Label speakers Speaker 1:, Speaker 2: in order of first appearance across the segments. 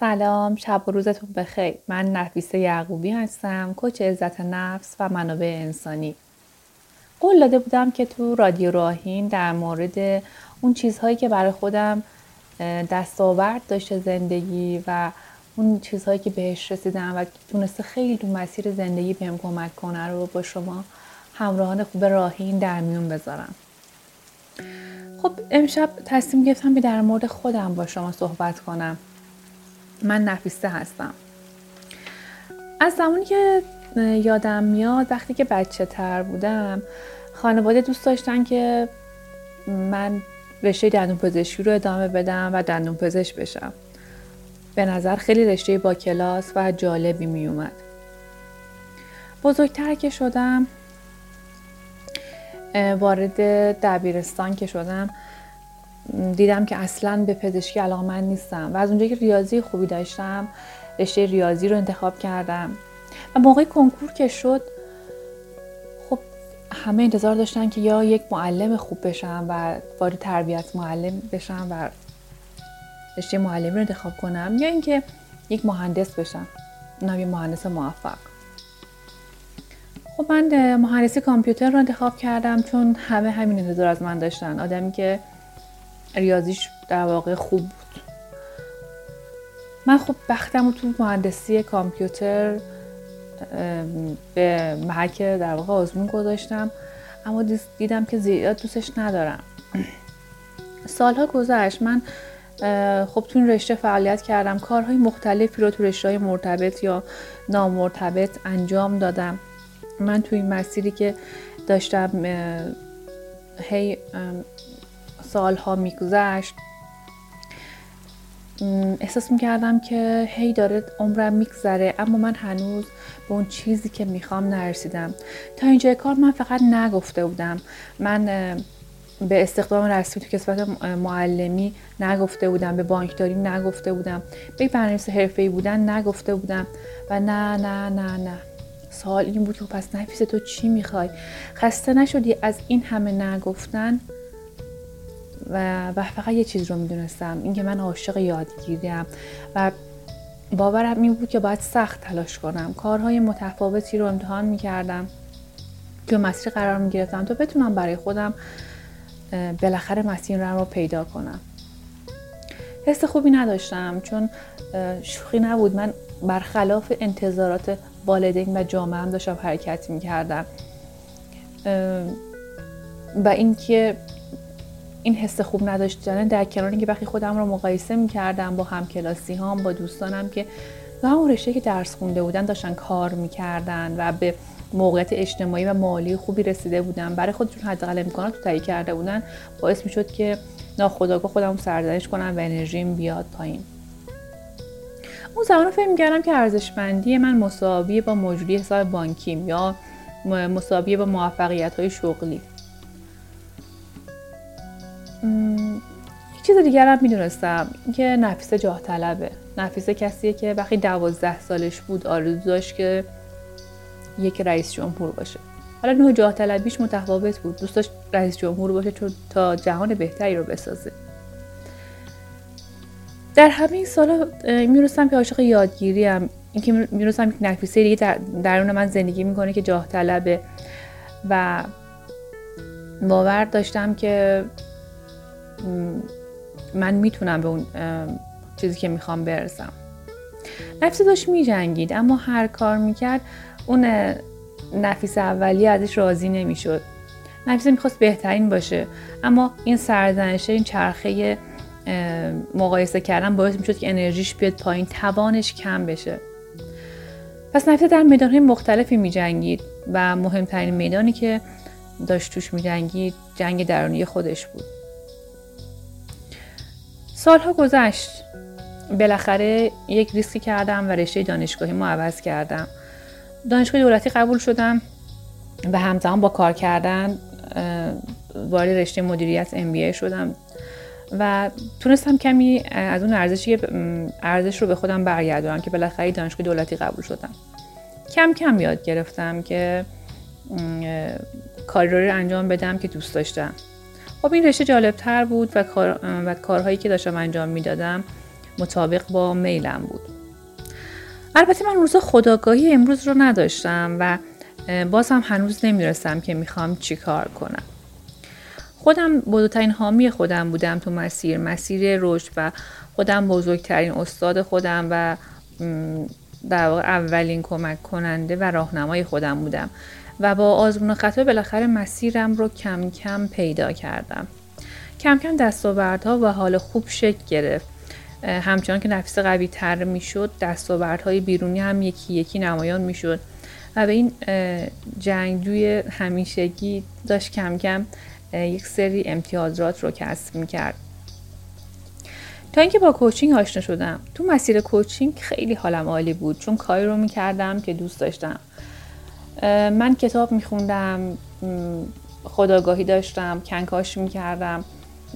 Speaker 1: سلام شب و روزتون بخیر. من نفیسه یعقوبی هستم کوچ عزت نفس و منابع انسانی. قول داده بودم که تو رادیو راهین در مورد اون چیزهایی که برای خودم دستاورد داشته زندگی و اون چیزهایی که بهش رسیدم و تونسته خیلی تو مسیر زندگی بهم کمک کنه رو با شما همراهان خوب راهین در میون بذارم. خب امشب تصمیم گرفتم که در مورد خودم با شما صحبت کنم. من نفیسه هستم. از زمانی که یادم میاد وقتی که بچه تر بودم خانواده دوست داشتن که من رشته دندون پزشکی رو ادامه بدم و دندون پزشک بشم. به نظر خیلی رشته با کلاس و جالبی می اومد بزرگتر که شدم وارد دبیرستان که شدم دیدم که اصلا به پزشکی علاقه من نیستم. و از اونجایی که ریاضی خوبی داشتم رشته ریاضی رو انتخاب کردم. و موقع کنکور که شد خب همه انتظار داشتن که یا یک معلم خوب بشم و وارد تربیت معلم بشم و رشته معلمی رو انتخاب کنم یا اینکه یک مهندس بشم. اونم یه مهندس موفق. خب من مهندسی کامپیوتر رو انتخاب کردم چون همه همین انتظار از من داشتن. آدمی که ریاضیش در واقع خوب بود. من خب بختم تو مهندسی کامپیوتر به محک در واقع آزمون گذاشتم اما دیدم که زیاد دوستش ندارم. سالها گذشت من خب تو این رشته فعالیت کردم. کارهای مختلفی رو تو رشته های مرتبط یا نامرتبط انجام دادم. من تو این مسیری که داشتم هی سالها میگذشت. احساس می‌کردم که هی داره عمرم میگذره اما من هنوز به اون چیزی که می‌خوام نرسیدم. تا اینجای کار من فقط نگفته بودم. من به استخدام رسمی تو کسبت معلمی نگفته بودم به بانکداری نگفته بودم. به برنامه حرفه‌ای بودن نگفته بودم. و نه نه نه نه. سوال این بود که خب پس نفیس تو چی می‌خوای؟ خسته نشدی از این همه نگفتن؟ و, و فقط یه چیز رو می‌دونستم اینکه من عاشق یادگیریم و باورم این بود که باید سخت تلاش کنم. کارهای متفاوتی رو امتحان می‌کردم. که مسیر قرار می‌گرفتم تا بتونم برای خودم بالاخره مسیر رو پیدا کنم. حس خوبی نداشتم چون شوخی نبود. من برخلاف انتظارات والدین و جامعه هم داشتم حرکت می‌کردم. و اینکه این حس خوب نداشتن در کنار اینکه وقتی خودم رو مقایسه می‌کردم با همکلاسی هام با دوستانم که و همون رشته که درس خونده بودن داشتن کار می‌کردن و به موقعیت اجتماعی و مالی خوبی رسیده بودن. برای خودشون حداقل امکانات رو تهیه کرده بودن. باعث می‌شد که ناخداگاه خودم سرزنش کنم و انرژیم بیاد پایین. اون زمان فکر می‌کردم که ارزشمندی من مساویه با موجودی حساب بانکیم یا مساویه با موفقیت های شغلی. چیز دیگر هم می‌دونستم. که نفیسه جاه طلبه نفیسه کسیه که وقتی دوازده سالش بود آرزو داشت که یک رئیس جمهور باشه. حالا نوع جاه طلبیش متفاوت بود. دوست داشت رئیس جمهور باشه چون تا جهان بهتری رو بسازه. در همه این سالا می‌رسم که عاشق یادگیری هم اینکه می‌رسم یک نفیسه دیگه در درون من زندگی می‌کنه که جاه طلبه و باور داشتم که من می‌تونم به اون چیزی که می‌خوام برسم. نفسی داشت میجنگید اما هر کار می‌کرد اون نفیس اولی ازش راضی نمی‌شد. نفیسه می‌خواست بهترین باشه اما این سرزنشه این چرخه مقایسه کردن باعث می‌شد که انرژیش بیاد پایین توانش کم بشه. پس نفیسه در میدانهای مختلفی میجنگید و مهمترین میدانی که داشت توش میجنگید جنگ درونی خودش بود. سالها گذشت. بالاخره یک ریسکی کردم و رشته دانشگاهی ما عوض کردم. دانشگاه دولتی قبول شدم. و همزمان با کار کردن وارد رشته مدیریت ام شدم. و تونستم کمی از اون ارزشی ارزش رو به خودم برگردونم که بالاخره دانشگاه دولتی قبول شدم. کم کم یاد گرفتم که کاری رو انجام بدم که دوست داشتم. خب این رشته جالب تر بود و, کار، و کارهایی که داشتم انجام می‌دادم مطابق با میلم بود. البته من روز خداگاهی امروز رو نداشتم و باز هم هنوز نمی‌رسم که می‌خوام چی کار کنم. خودم بزرگترین حامی خودم بودم تو مسیر مسیر رشد و خودم بزرگترین استاد خودم و در واقع اولین کمک کننده و راهنمای خودم بودم. و با آزمون و خطا بالاخره مسیرم رو کم کم پیدا کردم. کم کم دستاوردها و حال خوب شکل گرفت. همچنان که نفس قوی تر می شد دستاوردهای بیرونی هم یکی یکی نمایان می شد و به این جنگجوی همیشگی داشت کم کم یک سری امتیازات رو کسب می کرد تا اینکه با کوچینگ آشنا شدم. تو مسیر کوچینگ خیلی حالم عالی بود چون کاری رو می‌کردم که دوست داشتم. من کتاب میخوندم خداگاهی داشتم کنکاش می‌کردم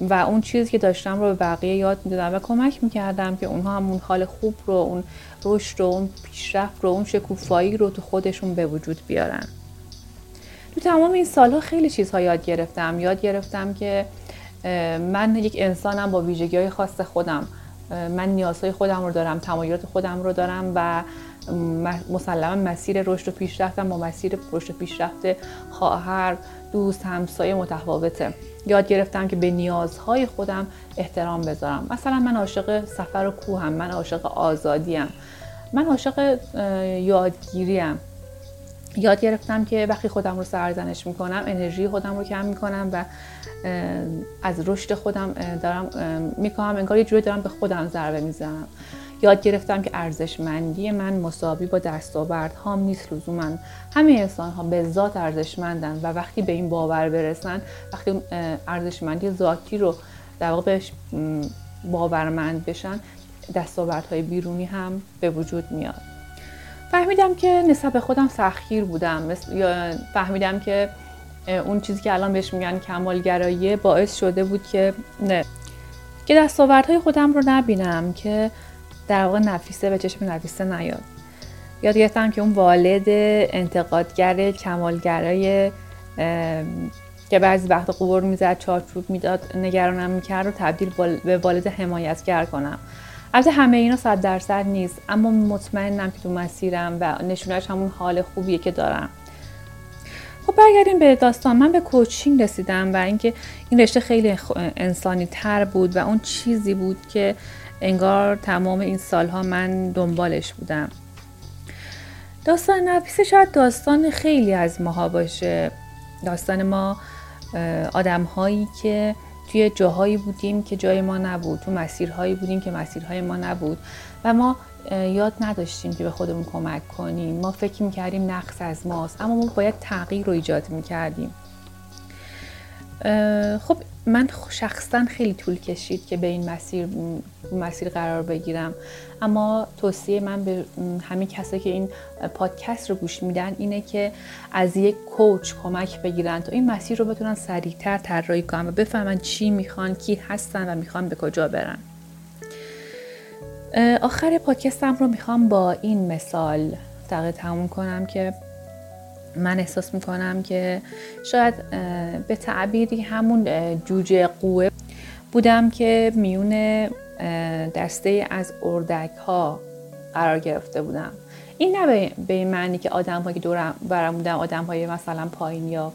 Speaker 1: و اون چیزی که داشتم رو به بقیه یاد می‌دادم و کمک می‌کردم که اونها هم اون حال خوب رو اون رشد رو اون پیشرفت رو اون شکوفایی رو تو خودشون به وجود بیارن. تو تمام این سالها خیلی چیزها یاد گرفتم. یاد گرفتم که من یک انسانم با ویژگی های خاص خودم. من نیازهای خودم رو دارم تمایلات خودم رو دارم و مسلما مسیر رشد و پیشرفتم با مسیر رشد و پیشرفت خواهر دوست همسایه متفاوته. یاد گرفتم که به نیازهای خودم احترام بذارم. مثلا من عاشق سفر و کوهم من عاشق آزادیم من عاشق یادگیریم یاد گرفتم که وقتی خودم رو سرزنش می‌کنم انرژی خودم رو کم می‌کنم و از رشد خودم دارم می‌کنم انگار یه جوری دارم به خودم ضربه می‌زنم. یاد گرفتم که ارزشمندی من مساوی با دستاورد ها نیست لزوما. همه انسان ها به ذات ارزشمندن و وقتی به این باور برسن وقتی ارزشمندی ذاتی رو در واقع بهش باورمند بشن دستاوردهای بیرونی هم به وجود میاد. فهمیدم که نسبت خودم سخیر بودم. فهمیدم که اون چیزی که الان بهش میگن کمالگرایی باعث شده بود که نه که دستاوردهای خودم رو نبینم که در واقع نفیسه به چشم نفیسه نیاد. یاد گرفتم که اون والد انتقادگر کمالگرای که بعضی وقت قبور می‌زد چارچوب می‌داد نگرانم می‌کرد رو تبدیل به والد حمایتگر کنم. البته همه اینا صد درصد نیست اما مطمئنم که تو مسیرم و نشونش همون حال خوبیه که دارم. خب برگردیم به داستان. من به کوچینگ رسیدم و اینکه این رشته خیلی انسانی تر بود و اون چیزی بود که انگار تمام این سالها من دنبالش بودم. داستان نفیسه شاید داستان خیلی از ماها باشه. داستان ما آدم هایی که توی جاهایی بودیم که جای ما نبود تو مسیرهایی بودیم که مسیرهای ما نبود و ما یاد نداشتیم که به خودمون کمک کنیم. ما فکر می‌کردیم نقص از ماست اما ما باید تغییر رو ایجاد می‌کردیم. خب من شخصا خیلی طول کشید که به این مسیر مسیر قرار بگیرم. اما توصیه من به همین کسایی که این پادکست رو گوش میدن اینه که از یک کوچ کمک بگیرن تا این مسیر رو بتونن سریعتر طراحی کنن و بفهمن چی می‌خوان کی هستن و می‌خوان به کجا برن. آخر پادکستم رو می‌خوام با این مثال دقیقه تموم کنم که من احساس می‌کنم که شاید به تعبیری همون جوجه قوه بودم که میون دسته از اردک ها قرار گرفته بودم. این نه به این معنی که آدم که دورم برم بودم آدم های مثلا پایین یا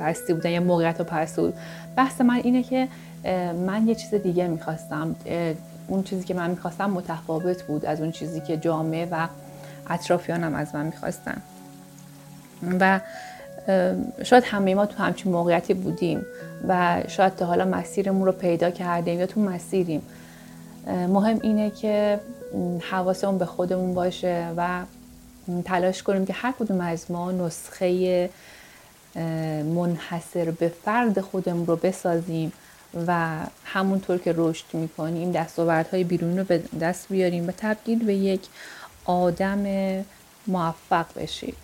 Speaker 1: پستی بودن یا موقعیت و پستی بود. بحث من اینه که من یه چیز دیگه می‌خواستم. اون چیزی که من می‌خواستم متفاوت بود از اون چیزی که جامعه و اطرافیانم از من می‌خواستن. و شاید همه ما تو همچین موقعیتی بودیم و شاید تا حالا مسیرمون رو پیدا کردیم یا تو مسیریم. مهم اینه که حواسمون به خودمون باشه و تلاش کنیم که هر کدوم از ما نسخه منحصر به فرد خودمون رو بسازیم و همونطور که رشد می‌کنیم دستاوردهای بیرونی رو به دست بیاریم و تبدیل به یک آدم موفق بشیم.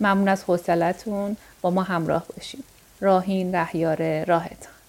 Speaker 1: ممنون از حوصلتون با ما همراه باشید راهین رهیار راهتان.